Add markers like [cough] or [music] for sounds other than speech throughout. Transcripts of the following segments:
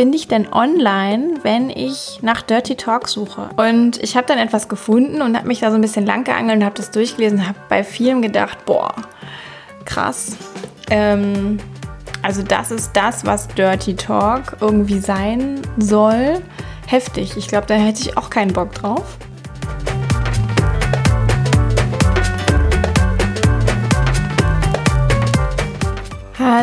finde ich denn online, wenn ich nach Dirty Talk suche? Und ich habe dann etwas gefunden und habe mich da so ein bisschen lang geangelt und habe das durchgelesen, habe bei vielen gedacht, boah, krass. Ähm, also das ist das, was Dirty Talk irgendwie sein soll. Heftig. Ich glaube, da hätte ich auch keinen Bock drauf.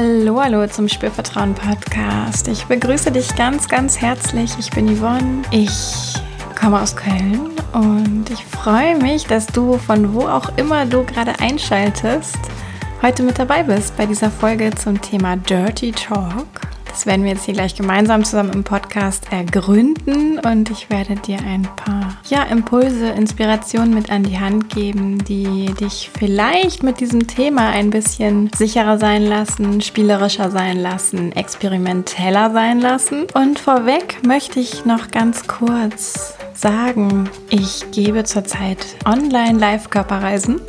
Hallo, hallo zum Spürvertrauen Podcast. Ich begrüße dich ganz, ganz herzlich. Ich bin Yvonne. Ich komme aus Köln und ich freue mich, dass du von wo auch immer du gerade einschaltest, heute mit dabei bist bei dieser Folge zum Thema Dirty Talk. Das werden wir jetzt hier gleich gemeinsam zusammen im Podcast ergründen und ich werde dir ein paar ja, Impulse, Inspirationen mit an die Hand geben, die dich vielleicht mit diesem Thema ein bisschen sicherer sein lassen, spielerischer sein lassen, experimenteller sein lassen. Und vorweg möchte ich noch ganz kurz sagen, ich gebe zurzeit online Live-Körperreisen.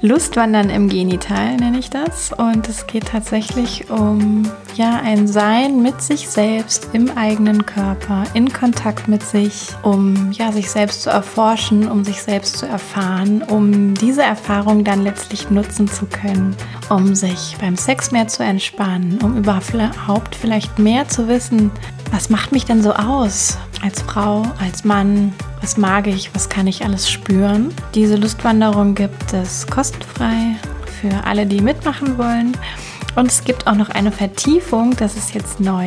Lustwandern im Genital nenne ich das. Und es geht tatsächlich um ja, ein Sein mit sich selbst im eigenen Körper, in Kontakt mit sich, um ja, sich selbst zu erforschen, um sich selbst zu erfahren, um diese Erfahrung dann letztlich nutzen zu können, um sich beim Sex mehr zu entspannen, um überhaupt vielleicht mehr zu wissen, was macht mich denn so aus als Frau, als Mann, was mag ich, was kann ich alles spüren. Diese Lustwanderung gibt es kostenfrei für alle, die mitmachen wollen. Und es gibt auch noch eine Vertiefung, das ist jetzt neu.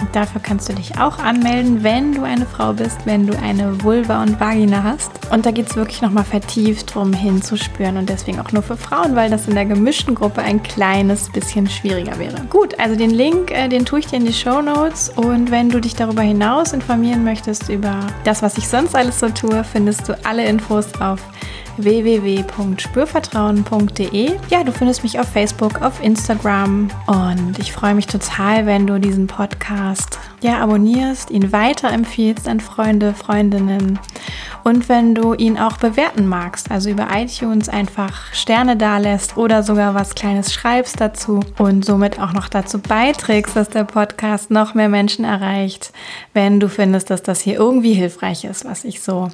Und dafür kannst du dich auch anmelden, wenn du eine Frau bist, wenn du eine Vulva und Vagina hast. Und da geht es wirklich nochmal vertieft drum hinzuspüren und deswegen auch nur für Frauen, weil das in der gemischten Gruppe ein kleines bisschen schwieriger wäre. Gut, also den Link, äh, den tue ich dir in die Show Notes und wenn du dich darüber hinaus informieren möchtest über das, was ich sonst alles so tue, findest du alle Infos auf www.spürvertrauen.de. Ja, du findest mich auf Facebook, auf Instagram. Und ich freue mich total, wenn du diesen Podcast ja abonnierst, ihn weiterempfiehlst an Freunde, Freundinnen. Und wenn du ihn auch bewerten magst, also über iTunes einfach Sterne dalässt oder sogar was Kleines schreibst dazu und somit auch noch dazu beiträgst, dass der Podcast noch mehr Menschen erreicht, wenn du findest, dass das hier irgendwie hilfreich ist, was ich so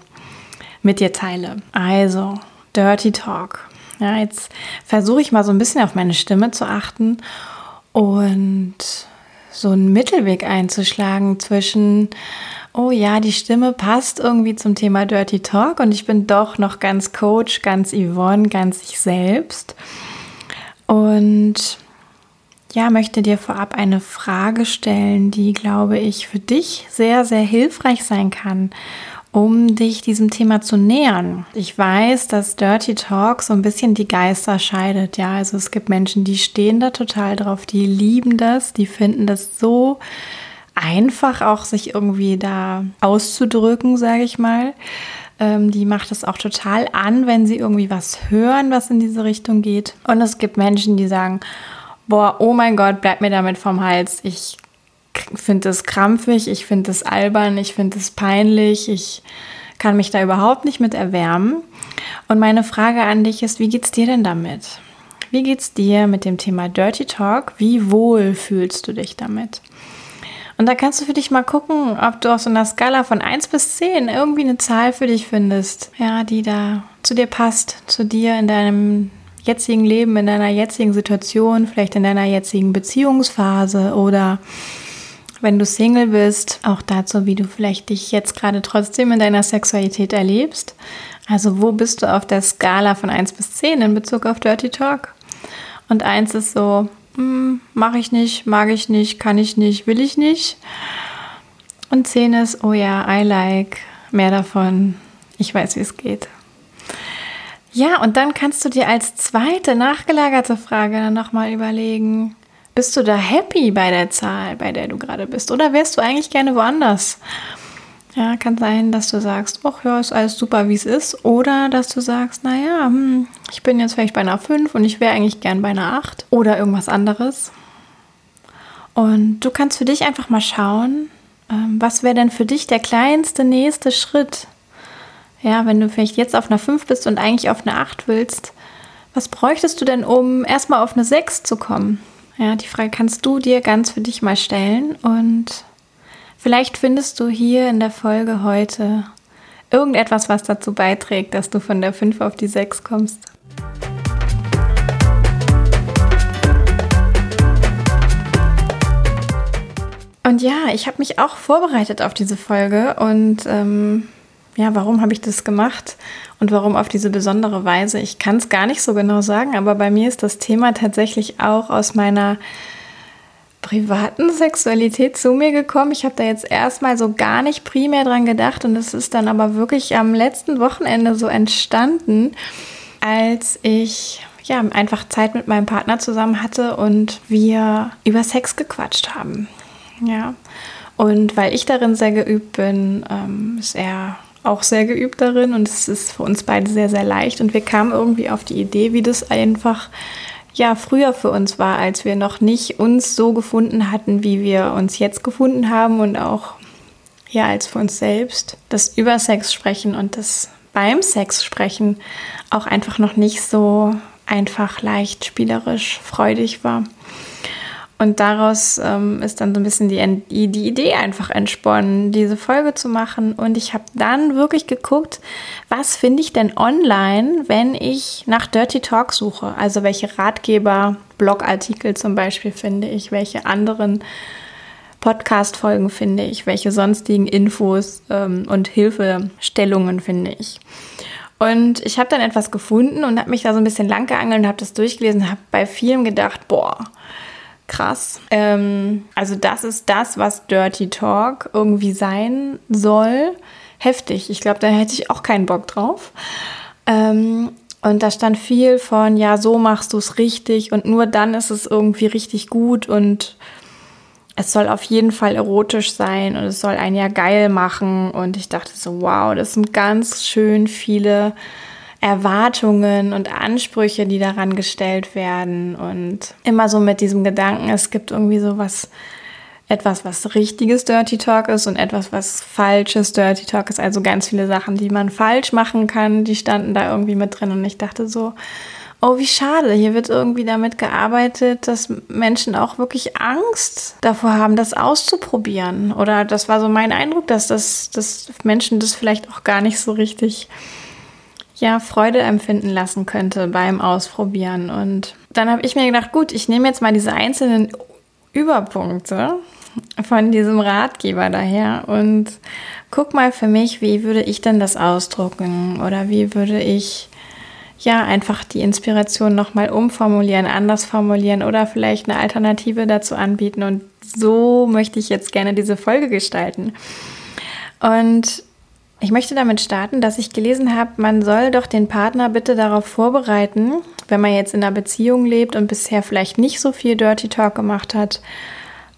mit dir teile. Also, Dirty Talk. Ja, jetzt versuche ich mal so ein bisschen auf meine Stimme zu achten und so einen Mittelweg einzuschlagen zwischen, oh ja, die Stimme passt irgendwie zum Thema Dirty Talk und ich bin doch noch ganz Coach, ganz Yvonne, ganz ich selbst. Und ja, möchte dir vorab eine Frage stellen, die, glaube ich, für dich sehr, sehr hilfreich sein kann um dich diesem Thema zu nähern. Ich weiß, dass Dirty Talk so ein bisschen die Geister scheidet. Ja, also es gibt Menschen, die stehen da total drauf, die lieben das, die finden das so einfach, auch sich irgendwie da auszudrücken, sage ich mal. Ähm, die macht es auch total an, wenn sie irgendwie was hören, was in diese Richtung geht. Und es gibt Menschen, die sagen, boah, oh mein Gott, bleib mir damit vom Hals. Ich finde es krampfig, ich finde es albern, ich finde es peinlich, ich kann mich da überhaupt nicht mit erwärmen. Und meine Frage an dich ist, wie geht's dir denn damit? Wie geht's dir mit dem Thema Dirty Talk? Wie wohl fühlst du dich damit? Und da kannst du für dich mal gucken, ob du auf so einer Skala von 1 bis 10 irgendwie eine Zahl für dich findest, ja, die da zu dir passt, zu dir in deinem jetzigen Leben, in deiner jetzigen Situation, vielleicht in deiner jetzigen Beziehungsphase oder wenn du Single bist, auch dazu, wie du vielleicht dich jetzt gerade trotzdem in deiner Sexualität erlebst. Also wo bist du auf der Skala von 1 bis 10 in Bezug auf Dirty Talk? Und 1 ist so, hm, mache ich nicht, mag ich nicht, kann ich nicht, will ich nicht. Und 10 ist, oh ja, I like, mehr davon, ich weiß, wie es geht. Ja, und dann kannst du dir als zweite nachgelagerte Frage dann nochmal überlegen, bist du da happy bei der Zahl, bei der du gerade bist? Oder wärst du eigentlich gerne woanders? Ja, kann sein, dass du sagst, ach ja, ist alles super, wie es ist. Oder dass du sagst, naja, hm, ich bin jetzt vielleicht bei einer 5 und ich wäre eigentlich gern bei einer 8 oder irgendwas anderes. Und du kannst für dich einfach mal schauen, ähm, was wäre denn für dich der kleinste nächste Schritt? Ja, wenn du vielleicht jetzt auf einer 5 bist und eigentlich auf eine 8 willst, was bräuchtest du denn, um erstmal auf eine 6 zu kommen? Ja, die Frage kannst du dir ganz für dich mal stellen und Vielleicht findest du hier in der Folge heute irgendetwas, was dazu beiträgt, dass du von der 5 auf die 6 kommst. Und ja, ich habe mich auch vorbereitet auf diese Folge und ähm, ja, warum habe ich das gemacht und warum auf diese besondere Weise? Ich kann es gar nicht so genau sagen, aber bei mir ist das Thema tatsächlich auch aus meiner privaten Sexualität zu mir gekommen. Ich habe da jetzt erstmal so gar nicht primär dran gedacht und es ist dann aber wirklich am letzten Wochenende so entstanden, als ich ja einfach Zeit mit meinem Partner zusammen hatte und wir über Sex gequatscht haben. Ja. Und weil ich darin sehr geübt bin, ähm, ist er auch sehr geübt darin und es ist für uns beide sehr, sehr leicht. Und wir kamen irgendwie auf die Idee, wie das einfach ja früher für uns war, als wir noch nicht uns so gefunden hatten, wie wir uns jetzt gefunden haben und auch ja als für uns selbst das über Sex sprechen und das beim Sex sprechen auch einfach noch nicht so einfach leicht spielerisch freudig war. Und daraus ähm, ist dann so ein bisschen die, die Idee einfach entsponnen, diese Folge zu machen. Und ich habe dann wirklich geguckt, was finde ich denn online, wenn ich nach Dirty Talk suche? Also welche Ratgeber, Blogartikel zum Beispiel finde ich, welche anderen Podcast-Folgen finde ich, welche sonstigen Infos ähm, und Hilfestellungen finde ich. Und ich habe dann etwas gefunden und habe mich da so ein bisschen lang geangelt und habe das durchgelesen, habe bei vielem gedacht, boah, krass. Ähm, also das ist das, was Dirty Talk irgendwie sein soll. Heftig. Ich glaube, da hätte ich auch keinen Bock drauf. Ähm, und da stand viel von, ja, so machst du es richtig und nur dann ist es irgendwie richtig gut und es soll auf jeden Fall erotisch sein und es soll einen ja geil machen. Und ich dachte so, wow, das sind ganz schön viele Erwartungen und Ansprüche, die daran gestellt werden und immer so mit diesem Gedanken, es gibt irgendwie so was, etwas, was richtiges Dirty Talk ist und etwas, was falsches Dirty Talk ist. Also ganz viele Sachen, die man falsch machen kann, die standen da irgendwie mit drin und ich dachte so, oh, wie schade. Hier wird irgendwie damit gearbeitet, dass Menschen auch wirklich Angst davor haben, das auszuprobieren. Oder das war so mein Eindruck, dass, das, dass Menschen das vielleicht auch gar nicht so richtig ja, Freude empfinden lassen könnte beim Ausprobieren. Und dann habe ich mir gedacht, gut, ich nehme jetzt mal diese einzelnen Überpunkte von diesem Ratgeber daher und guck mal für mich, wie würde ich denn das ausdrucken oder wie würde ich ja einfach die Inspiration nochmal umformulieren, anders formulieren oder vielleicht eine Alternative dazu anbieten. Und so möchte ich jetzt gerne diese Folge gestalten. Und ich möchte damit starten, dass ich gelesen habe, man soll doch den Partner bitte darauf vorbereiten, wenn man jetzt in einer Beziehung lebt und bisher vielleicht nicht so viel Dirty Talk gemacht hat,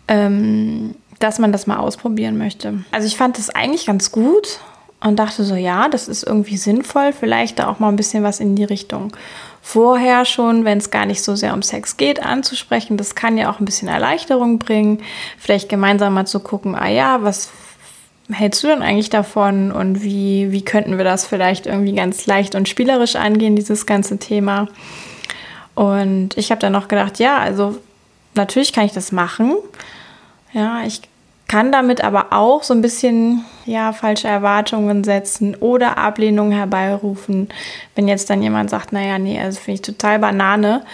ähm, dass man das mal ausprobieren möchte. Also ich fand das eigentlich ganz gut und dachte so, ja, das ist irgendwie sinnvoll, vielleicht da auch mal ein bisschen was in die Richtung vorher schon, wenn es gar nicht so sehr um Sex geht, anzusprechen. Das kann ja auch ein bisschen Erleichterung bringen. Vielleicht gemeinsam mal zu gucken, ah ja, was hältst du denn eigentlich davon und wie, wie könnten wir das vielleicht irgendwie ganz leicht und spielerisch angehen, dieses ganze Thema? Und ich habe dann noch gedacht, ja, also natürlich kann ich das machen. Ja, ich kann damit aber auch so ein bisschen ja falsche Erwartungen setzen oder Ablehnung herbeirufen. Wenn jetzt dann jemand sagt, naja, nee, also finde ich total Banane,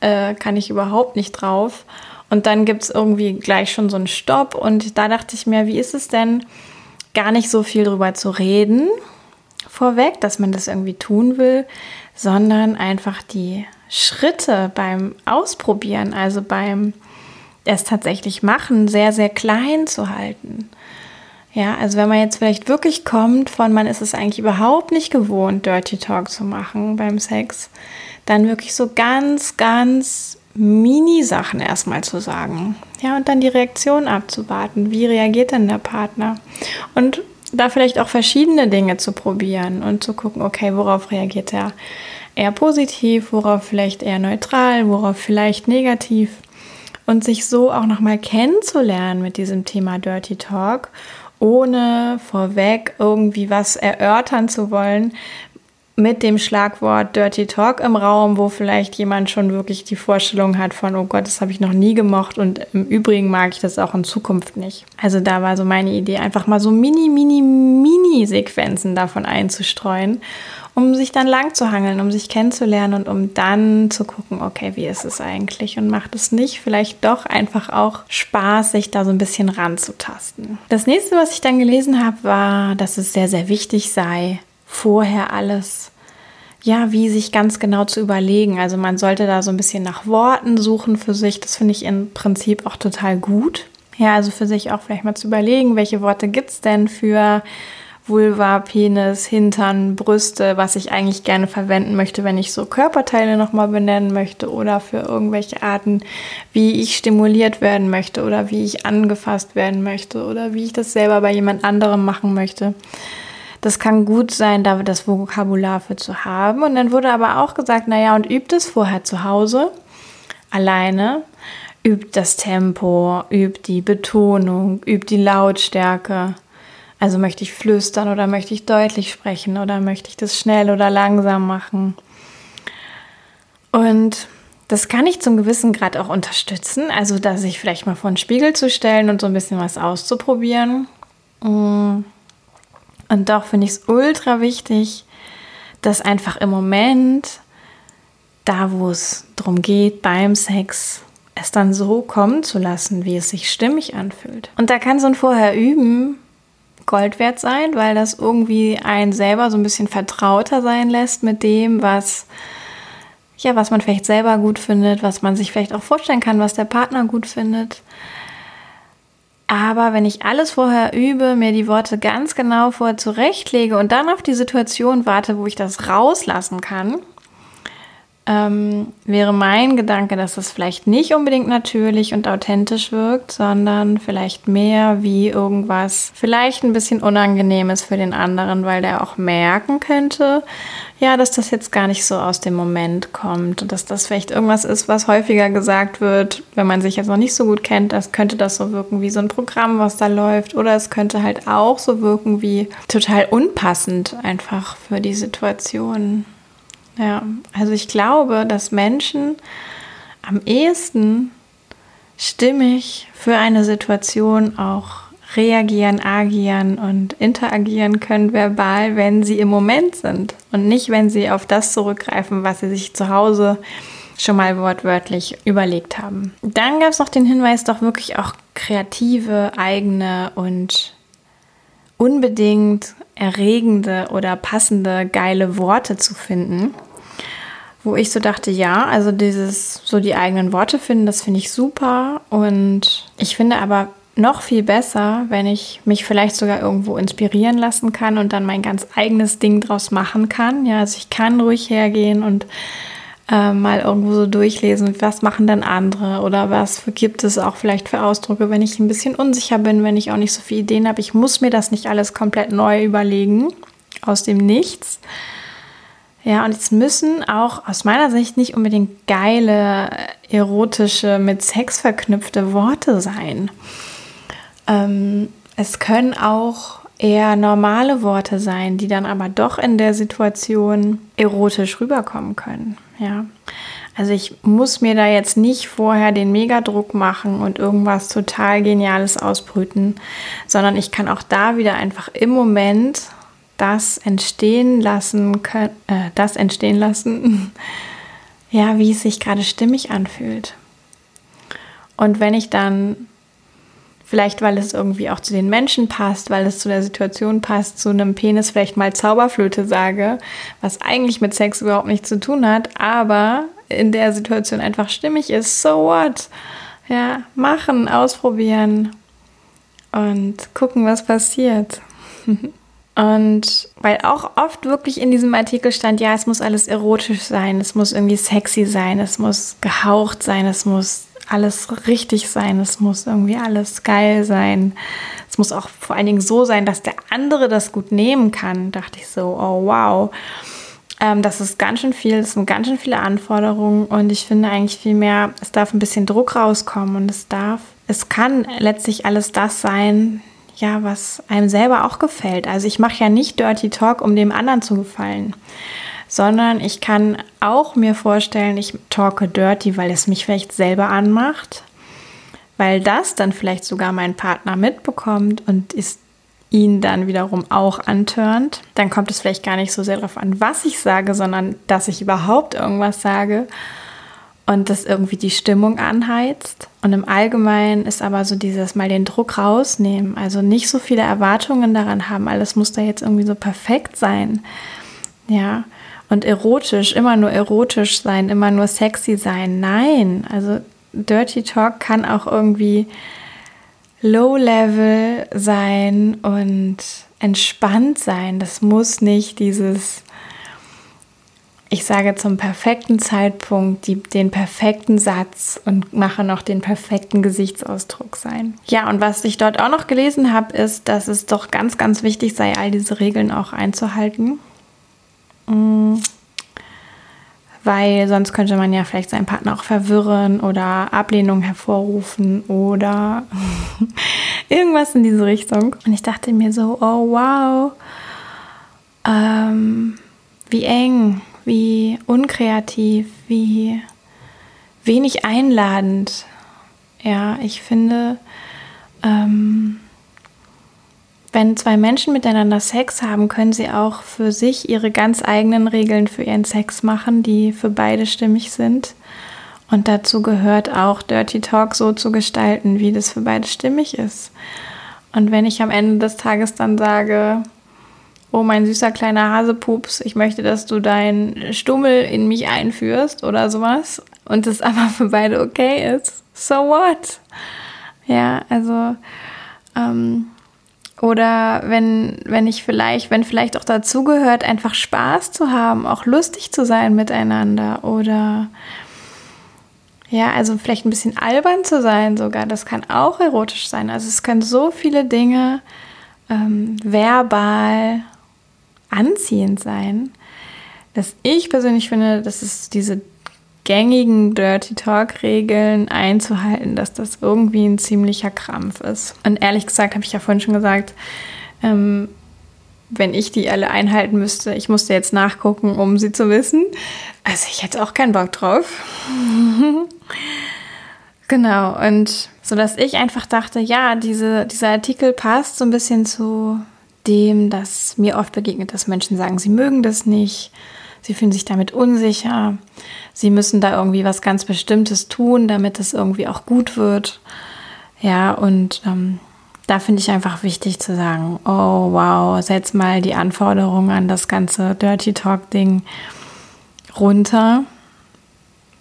äh, kann ich überhaupt nicht drauf. Und dann gibt es irgendwie gleich schon so einen Stopp. Und da dachte ich mir, wie ist es denn, gar nicht so viel drüber zu reden vorweg, dass man das irgendwie tun will, sondern einfach die Schritte beim Ausprobieren, also beim es tatsächlich machen, sehr, sehr klein zu halten. Ja, also wenn man jetzt vielleicht wirklich kommt von, man ist es eigentlich überhaupt nicht gewohnt, Dirty Talk zu machen beim Sex, dann wirklich so ganz, ganz Mini-Sachen erstmal zu sagen. Ja, und dann die Reaktion abzuwarten. Wie reagiert denn der Partner? Und da vielleicht auch verschiedene Dinge zu probieren und zu gucken, okay, worauf reagiert er eher positiv, worauf vielleicht eher neutral, worauf vielleicht negativ. Und sich so auch nochmal kennenzulernen mit diesem Thema Dirty Talk, ohne vorweg irgendwie was erörtern zu wollen, mit dem Schlagwort Dirty Talk im Raum, wo vielleicht jemand schon wirklich die Vorstellung hat von, oh Gott, das habe ich noch nie gemocht und im Übrigen mag ich das auch in Zukunft nicht. Also da war so meine Idee, einfach mal so mini, mini, mini Sequenzen davon einzustreuen um sich dann lang zu hangeln, um sich kennenzulernen und um dann zu gucken, okay, wie ist es eigentlich und macht es nicht vielleicht doch einfach auch Spaß, sich da so ein bisschen ranzutasten. Das nächste, was ich dann gelesen habe, war, dass es sehr, sehr wichtig sei, vorher alles ja, wie sich ganz genau zu überlegen. Also man sollte da so ein bisschen nach Worten suchen für sich. Das finde ich im Prinzip auch total gut. Ja, also für sich auch vielleicht mal zu überlegen, welche Worte gibt es denn für Vulva, Penis, Hintern, Brüste, was ich eigentlich gerne verwenden möchte, wenn ich so Körperteile nochmal benennen möchte oder für irgendwelche Arten, wie ich stimuliert werden möchte oder wie ich angefasst werden möchte oder wie ich das selber bei jemand anderem machen möchte. Das kann gut sein, da das Vokabular für zu haben. Und dann wurde aber auch gesagt, naja, und übt es vorher zu Hause, alleine, übt das Tempo, übt die Betonung, übt die Lautstärke. Also möchte ich flüstern oder möchte ich deutlich sprechen oder möchte ich das schnell oder langsam machen. Und das kann ich zum gewissen Grad auch unterstützen. Also, dass sich vielleicht mal vor den Spiegel zu stellen und so ein bisschen was auszuprobieren. Mm. Und doch finde ich es ultra wichtig, dass einfach im Moment, da wo es darum geht, beim Sex, es dann so kommen zu lassen, wie es sich stimmig anfühlt. Und da kann so ein Vorher üben Gold wert sein, weil das irgendwie einen selber so ein bisschen vertrauter sein lässt mit dem, was ja, was man vielleicht selber gut findet, was man sich vielleicht auch vorstellen kann, was der Partner gut findet. Aber wenn ich alles vorher übe, mir die Worte ganz genau vorher zurechtlege und dann auf die Situation warte, wo ich das rauslassen kann, ähm, wäre mein Gedanke, dass es vielleicht nicht unbedingt natürlich und authentisch wirkt, sondern vielleicht mehr wie irgendwas, vielleicht ein bisschen Unangenehmes für den anderen, weil der auch merken könnte, ja, dass das jetzt gar nicht so aus dem Moment kommt und dass das vielleicht irgendwas ist, was häufiger gesagt wird, wenn man sich jetzt noch nicht so gut kennt, das könnte das so wirken wie so ein Programm, was da läuft, oder es könnte halt auch so wirken wie total unpassend einfach für die Situation. Ja, also ich glaube, dass Menschen am ehesten stimmig für eine Situation auch reagieren, agieren und interagieren können verbal, wenn sie im Moment sind und nicht, wenn sie auf das zurückgreifen, was sie sich zu Hause schon mal wortwörtlich überlegt haben. Dann gab es noch den Hinweis, doch wirklich auch kreative, eigene und unbedingt erregende oder passende, geile Worte zu finden. Wo ich so dachte, ja, also dieses, so die eigenen Worte finden, das finde ich super. Und ich finde aber noch viel besser, wenn ich mich vielleicht sogar irgendwo inspirieren lassen kann und dann mein ganz eigenes Ding draus machen kann. Ja, also ich kann ruhig hergehen und äh, mal irgendwo so durchlesen, was machen denn andere oder was gibt es auch vielleicht für Ausdrücke, wenn ich ein bisschen unsicher bin, wenn ich auch nicht so viele Ideen habe. Ich muss mir das nicht alles komplett neu überlegen, aus dem Nichts. Ja, und es müssen auch aus meiner Sicht nicht unbedingt geile, erotische, mit Sex verknüpfte Worte sein. Ähm, es können auch eher normale Worte sein, die dann aber doch in der Situation erotisch rüberkommen können. Ja. Also ich muss mir da jetzt nicht vorher den Megadruck machen und irgendwas total Geniales ausbrüten, sondern ich kann auch da wieder einfach im Moment das entstehen lassen äh, das entstehen lassen, [laughs] ja, wie es sich gerade stimmig anfühlt. Und wenn ich dann Vielleicht, weil es irgendwie auch zu den Menschen passt, weil es zu der Situation passt, zu einem Penis vielleicht mal Zauberflöte sage, was eigentlich mit Sex überhaupt nichts zu tun hat, aber in der Situation einfach stimmig ist. So what? Ja, machen, ausprobieren und gucken, was passiert. [laughs] Und weil auch oft wirklich in diesem Artikel stand, ja, es muss alles erotisch sein, es muss irgendwie sexy sein, es muss gehaucht sein, es muss alles richtig sein, es muss irgendwie alles geil sein. Es muss auch vor allen Dingen so sein, dass der andere das gut nehmen kann. Dachte ich so, oh wow. Ähm, das ist ganz schön viel, das sind ganz schön viele Anforderungen und ich finde eigentlich viel mehr, es darf ein bisschen Druck rauskommen und es darf, es kann letztlich alles das sein, ja, was einem selber auch gefällt. Also ich mache ja nicht Dirty Talk, um dem anderen zu gefallen, sondern ich kann auch mir vorstellen, ich talke dirty, weil es mich vielleicht selber anmacht, weil das dann vielleicht sogar mein Partner mitbekommt und ist ihn dann wiederum auch antörnt, dann kommt es vielleicht gar nicht so sehr darauf an, was ich sage, sondern dass ich überhaupt irgendwas sage und das irgendwie die Stimmung anheizt. Und im Allgemeinen ist aber so dieses mal den Druck rausnehmen, also nicht so viele Erwartungen daran haben, alles muss da jetzt irgendwie so perfekt sein. Ja, und erotisch, immer nur erotisch sein, immer nur sexy sein. Nein, also Dirty Talk kann auch irgendwie Low-Level sein und entspannt sein. Das muss nicht dieses, ich sage zum perfekten Zeitpunkt die, den perfekten Satz und mache noch den perfekten Gesichtsausdruck sein. Ja, und was ich dort auch noch gelesen habe, ist, dass es doch ganz, ganz wichtig sei, all diese Regeln auch einzuhalten. Mm weil sonst könnte man ja vielleicht seinen Partner auch verwirren oder Ablehnung hervorrufen oder [laughs] irgendwas in diese Richtung. Und ich dachte mir so, oh wow, ähm, wie eng, wie unkreativ, wie wenig einladend. Ja, ich finde, ähm, wenn zwei Menschen miteinander Sex haben, können sie auch für sich ihre ganz eigenen Regeln für ihren Sex machen, die für beide stimmig sind. Und dazu gehört auch Dirty Talk so zu gestalten, wie das für beide stimmig ist. Und wenn ich am Ende des Tages dann sage, oh mein süßer kleiner Hasepups, ich möchte, dass du deinen Stummel in mich einführst oder sowas und das aber für beide okay ist, so what? Ja, also ähm, oder wenn, wenn ich vielleicht, wenn vielleicht auch dazugehört, einfach Spaß zu haben, auch lustig zu sein miteinander oder ja, also vielleicht ein bisschen albern zu sein sogar, das kann auch erotisch sein. Also es können so viele Dinge ähm, verbal anziehend sein, dass ich persönlich finde, dass es diese gängigen Dirty Talk-Regeln einzuhalten, dass das irgendwie ein ziemlicher Krampf ist. Und ehrlich gesagt, habe ich ja vorhin schon gesagt, ähm, wenn ich die alle einhalten müsste, ich musste jetzt nachgucken, um sie zu wissen. Also ich hätte auch keinen Bock drauf. [laughs] genau, und so dass ich einfach dachte, ja, diese, dieser Artikel passt so ein bisschen zu dem, dass mir oft begegnet, dass Menschen sagen, sie mögen das nicht sie fühlen sich damit unsicher, sie müssen da irgendwie was ganz Bestimmtes tun, damit es irgendwie auch gut wird. Ja, und ähm, da finde ich einfach wichtig zu sagen, oh wow, setz mal die Anforderungen an das ganze Dirty Talk-Ding runter.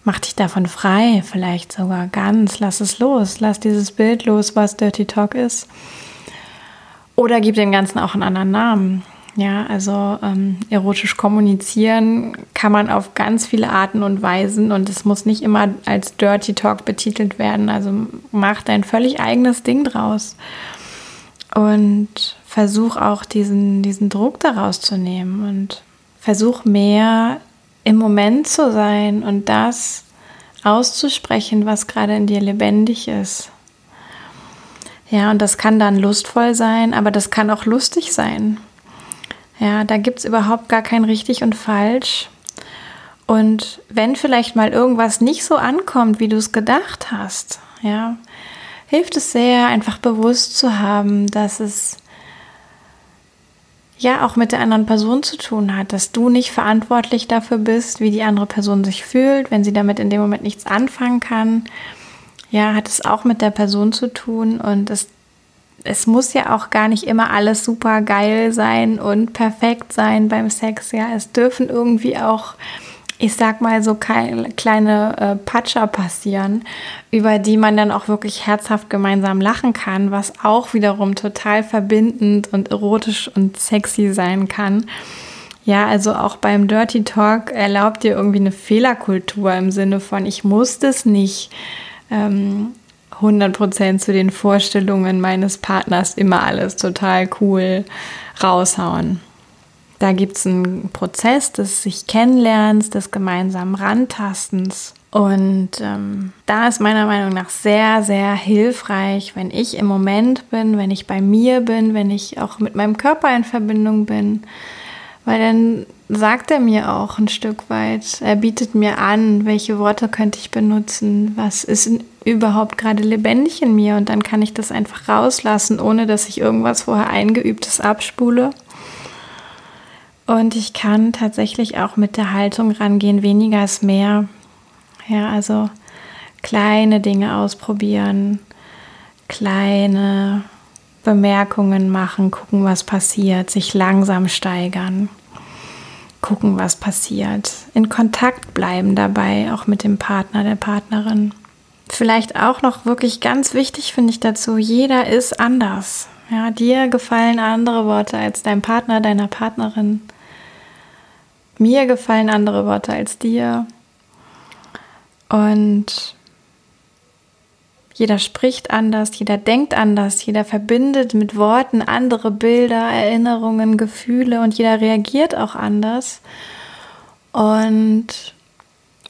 Mach dich davon frei, vielleicht sogar ganz. Lass es los. Lass dieses Bild los, was Dirty Talk ist. Oder gib dem Ganzen auch einen anderen Namen. Ja, also ähm, erotisch kommunizieren kann man auf ganz viele Arten und Weisen und es muss nicht immer als Dirty Talk betitelt werden. Also mach dein völlig eigenes Ding draus und versuch auch diesen, diesen Druck daraus zu nehmen und versuch mehr im Moment zu sein und das auszusprechen, was gerade in dir lebendig ist. Ja, und das kann dann lustvoll sein, aber das kann auch lustig sein. Ja, da gibt es überhaupt gar kein richtig und falsch. Und wenn vielleicht mal irgendwas nicht so ankommt, wie du es gedacht hast, ja, hilft es sehr, einfach bewusst zu haben, dass es ja auch mit der anderen Person zu tun hat, dass du nicht verantwortlich dafür bist, wie die andere Person sich fühlt, wenn sie damit in dem Moment nichts anfangen kann. Ja, hat es auch mit der Person zu tun und es es muss ja auch gar nicht immer alles super geil sein und perfekt sein beim Sex. Ja, es dürfen irgendwie auch, ich sag mal, so kleine äh, Patscher passieren, über die man dann auch wirklich herzhaft gemeinsam lachen kann, was auch wiederum total verbindend und erotisch und sexy sein kann. Ja, also auch beim Dirty Talk erlaubt ihr irgendwie eine Fehlerkultur im Sinne von, ich muss das nicht ähm, 100% zu den Vorstellungen meines Partners immer alles total cool raushauen. Da gibt es einen Prozess des sich Kennenlernens, des gemeinsamen Rantastens. Und ähm, da ist meiner Meinung nach sehr, sehr hilfreich, wenn ich im Moment bin, wenn ich bei mir bin, wenn ich auch mit meinem Körper in Verbindung bin. Weil dann sagt er mir auch ein Stück weit. Er bietet mir an, welche Worte könnte ich benutzen, was ist überhaupt gerade lebendig in mir und dann kann ich das einfach rauslassen, ohne dass ich irgendwas vorher eingeübtes abspule. Und ich kann tatsächlich auch mit der Haltung rangehen, weniger ist mehr. Ja, also kleine Dinge ausprobieren, kleine Bemerkungen machen, gucken, was passiert, sich langsam steigern, gucken, was passiert, in Kontakt bleiben dabei, auch mit dem Partner, der Partnerin. Vielleicht auch noch wirklich ganz wichtig finde ich dazu, jeder ist anders. Ja, dir gefallen andere Worte als deinem Partner, deiner Partnerin. Mir gefallen andere Worte als dir. Und jeder spricht anders, jeder denkt anders, jeder verbindet mit Worten andere Bilder, Erinnerungen, Gefühle und jeder reagiert auch anders. Und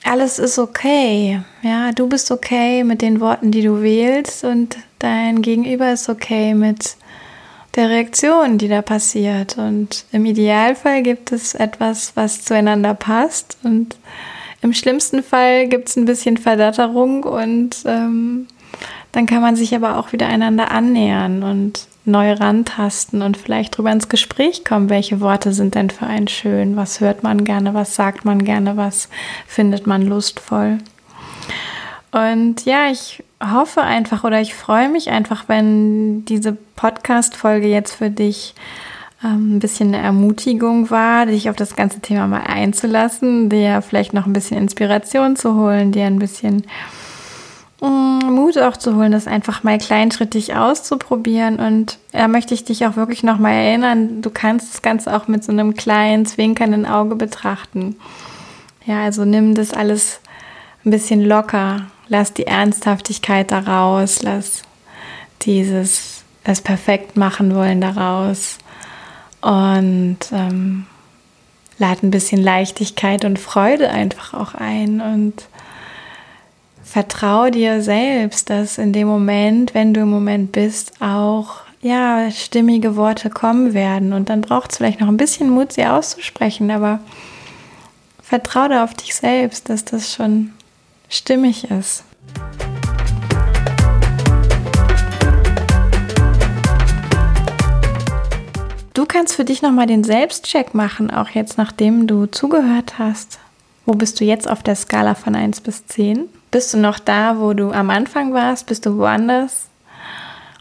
alles ist okay. Ja, du bist okay mit den Worten, die du wählst und dein Gegenüber ist okay mit der Reaktion, die da passiert. Und im Idealfall gibt es etwas, was zueinander passt und im schlimmsten Fall gibt es ein bisschen Verdatterung und ähm, dann kann man sich aber auch wieder einander annähern und neu rantasten und vielleicht drüber ins Gespräch kommen, welche Worte sind denn für einen schön, was hört man gerne, was sagt man gerne, was findet man lustvoll. Und ja, ich hoffe einfach oder ich freue mich einfach, wenn diese Podcast-Folge jetzt für dich ähm, ein bisschen eine Ermutigung war, dich auf das ganze Thema mal einzulassen, dir vielleicht noch ein bisschen Inspiration zu holen, dir ein bisschen Mut auch zu holen, das einfach mal kleinschrittig auszuprobieren. Und da möchte ich dich auch wirklich nochmal erinnern, du kannst das Ganze auch mit so einem kleinen, zwinkernden Auge betrachten. Ja, also nimm das alles ein bisschen locker. Lass die Ernsthaftigkeit daraus. Lass dieses, das perfekt machen wollen daraus. Und ähm, lad ein bisschen Leichtigkeit und Freude einfach auch ein. Und vertraue dir selbst, dass in dem Moment, wenn du im Moment bist, auch ja, stimmige Worte kommen werden. Und dann braucht es vielleicht noch ein bisschen Mut, sie auszusprechen, aber vertraue da auf dich selbst, dass das schon stimmig ist. Du kannst für dich nochmal den Selbstcheck machen, auch jetzt nachdem du zugehört hast. Wo bist du jetzt auf der Skala von 1 bis 10? Bist du noch da, wo du am Anfang warst? Bist du woanders?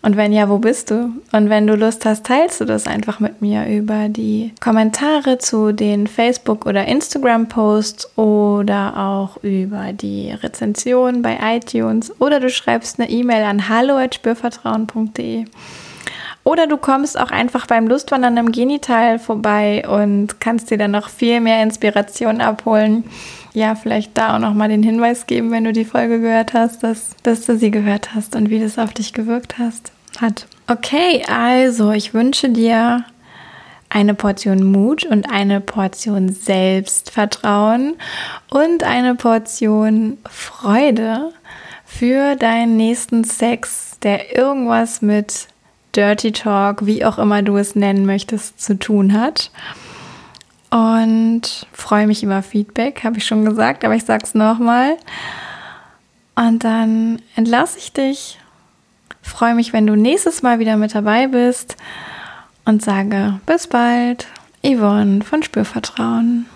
Und wenn ja, wo bist du? Und wenn du Lust hast, teilst du das einfach mit mir über die Kommentare zu den Facebook- oder Instagram-Posts oder auch über die Rezension bei iTunes oder du schreibst eine E-Mail an hallo.spürvertrauen.de. Oder du kommst auch einfach beim Lustwandern im Genital vorbei und kannst dir dann noch viel mehr Inspiration abholen ja, vielleicht da auch nochmal den Hinweis geben, wenn du die Folge gehört hast, dass, dass du sie gehört hast und wie das auf dich gewirkt hast, hat. Okay, also ich wünsche dir eine Portion Mut und eine Portion Selbstvertrauen und eine Portion Freude für deinen nächsten Sex, der irgendwas mit Dirty Talk, wie auch immer du es nennen möchtest, zu tun hat und freue mich über Feedback, habe ich schon gesagt, aber ich sage es nochmal. Und dann entlasse ich dich. Freue mich, wenn du nächstes Mal wieder mit dabei bist und sage bis bald. Yvonne von Spürvertrauen.